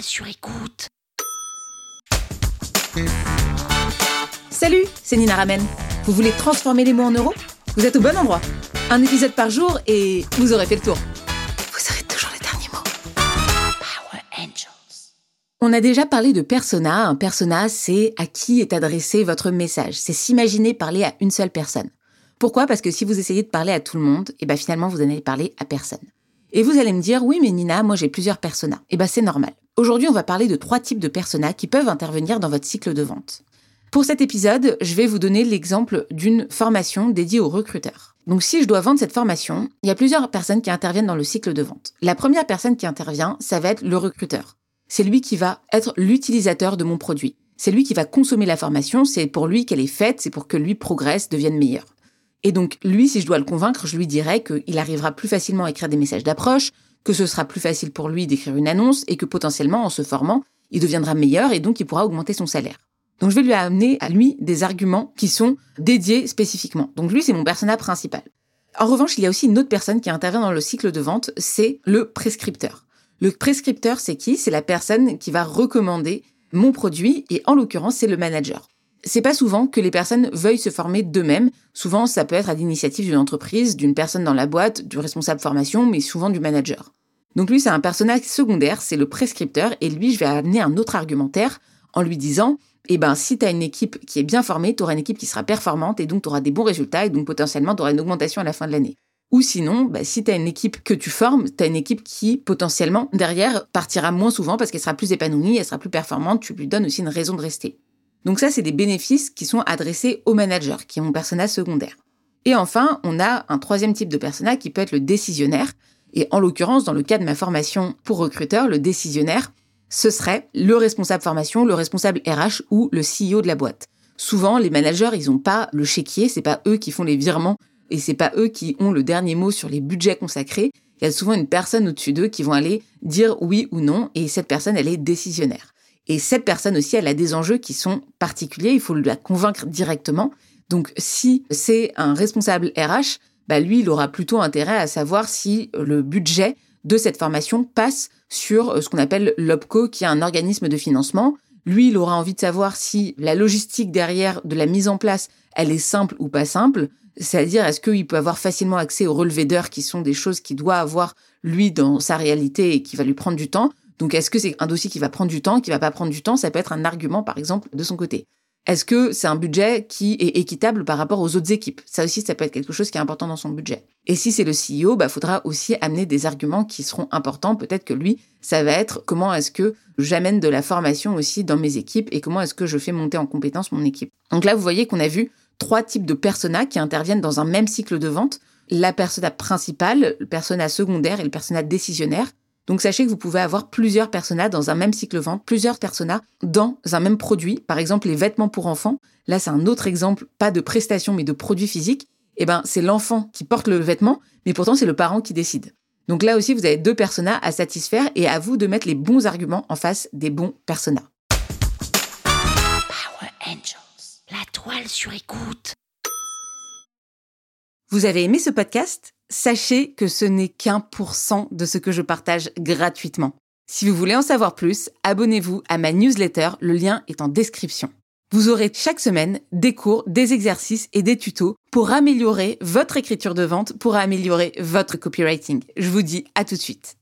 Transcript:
sur écoute. Salut, c'est Nina Ramen. Vous voulez transformer les mots en euros? Vous êtes au bon endroit. Un épisode par jour et vous aurez fait le tour. Vous aurez toujours les derniers mots. Power Angels. On a déjà parlé de persona. Un persona, c'est à qui est adressé votre message. C'est s'imaginer parler à une seule personne. Pourquoi? Parce que si vous essayez de parler à tout le monde, et ben finalement vous n'allez parler à personne. Et vous allez me dire, oui mais Nina, moi j'ai plusieurs personas. Et ben c'est normal. Aujourd'hui on va parler de trois types de personas qui peuvent intervenir dans votre cycle de vente. Pour cet épisode, je vais vous donner l'exemple d'une formation dédiée aux recruteurs. Donc si je dois vendre cette formation, il y a plusieurs personnes qui interviennent dans le cycle de vente. La première personne qui intervient, ça va être le recruteur. C'est lui qui va être l'utilisateur de mon produit. C'est lui qui va consommer la formation, c'est pour lui qu'elle est faite, c'est pour que lui progresse, devienne meilleur. Et donc lui, si je dois le convaincre, je lui dirais qu'il arrivera plus facilement à écrire des messages d'approche, que ce sera plus facile pour lui d'écrire une annonce et que potentiellement en se formant, il deviendra meilleur et donc il pourra augmenter son salaire. Donc je vais lui amener à lui des arguments qui sont dédiés spécifiquement. Donc lui, c'est mon personnage principal. En revanche, il y a aussi une autre personne qui intervient dans le cycle de vente, c'est le prescripteur. Le prescripteur, c'est qui? C'est la personne qui va recommander mon produit et en l'occurrence, c'est le manager. C'est pas souvent que les personnes veuillent se former d'eux-mêmes. Souvent, ça peut être à l'initiative d'une entreprise, d'une personne dans la boîte, du responsable formation, mais souvent du manager. Donc lui, c'est un personnage secondaire, c'est le prescripteur, et lui, je vais amener un autre argumentaire en lui disant, eh ben, si tu as une équipe qui est bien formée, tu auras une équipe qui sera performante et donc tu auras des bons résultats et donc potentiellement tu auras une augmentation à la fin de l'année. Ou sinon, bah, si tu as une équipe que tu formes, tu as une équipe qui potentiellement derrière partira moins souvent parce qu'elle sera plus épanouie, elle sera plus performante, tu lui donnes aussi une raison de rester. Donc ça, c'est des bénéfices qui sont adressés au manager, qui est mon personnage secondaire. Et enfin, on a un troisième type de personnage qui peut être le décisionnaire. Et en l'occurrence, dans le cas de ma formation pour recruteur, le décisionnaire, ce serait le responsable formation, le responsable RH ou le CEO de la boîte. Souvent, les managers, ils n'ont pas le chéquier, c'est pas eux qui font les virements et c'est pas eux qui ont le dernier mot sur les budgets consacrés. Il y a souvent une personne au-dessus d'eux qui vont aller dire oui ou non et cette personne, elle est décisionnaire. Et cette personne aussi, elle a des enjeux qui sont particuliers, il faut la convaincre directement. Donc si c'est un responsable RH, bah lui, il aura plutôt intérêt à savoir si le budget de cette formation passe sur euh, ce qu'on appelle l'OPCO, qui est un organisme de financement. Lui, il aura envie de savoir si la logistique derrière de la mise en place, elle est simple ou pas simple. C'est-à-dire, est-ce qu'il peut avoir facilement accès aux relevés d'heures qui sont des choses qu'il doit avoir, lui, dans sa réalité et qui va lui prendre du temps? Donc, est-ce que c'est un dossier qui va prendre du temps, qui va pas prendre du temps? Ça peut être un argument, par exemple, de son côté. Est-ce que c'est un budget qui est équitable par rapport aux autres équipes? Ça aussi, ça peut être quelque chose qui est important dans son budget. Et si c'est le CEO, bah, faudra aussi amener des arguments qui seront importants. Peut-être que lui, ça va être comment est-ce que j'amène de la formation aussi dans mes équipes et comment est-ce que je fais monter en compétence mon équipe. Donc là, vous voyez qu'on a vu trois types de personas qui interviennent dans un même cycle de vente. La persona principale, le persona secondaire et le persona décisionnaire. Donc sachez que vous pouvez avoir plusieurs personas dans un même cycle vente, plusieurs personas dans un même produit. Par exemple, les vêtements pour enfants. Là, c'est un autre exemple, pas de prestation, mais de produit physique. Eh ben, c'est l'enfant qui porte le vêtement, mais pourtant c'est le parent qui décide. Donc là aussi, vous avez deux personas à satisfaire et à vous de mettre les bons arguments en face des bons personas. Power Angels. La toile sur écoute. Vous avez aimé ce podcast? Sachez que ce n'est qu'un pour cent de ce que je partage gratuitement. Si vous voulez en savoir plus, abonnez-vous à ma newsletter, le lien est en description. Vous aurez chaque semaine des cours, des exercices et des tutos pour améliorer votre écriture de vente, pour améliorer votre copywriting. Je vous dis à tout de suite.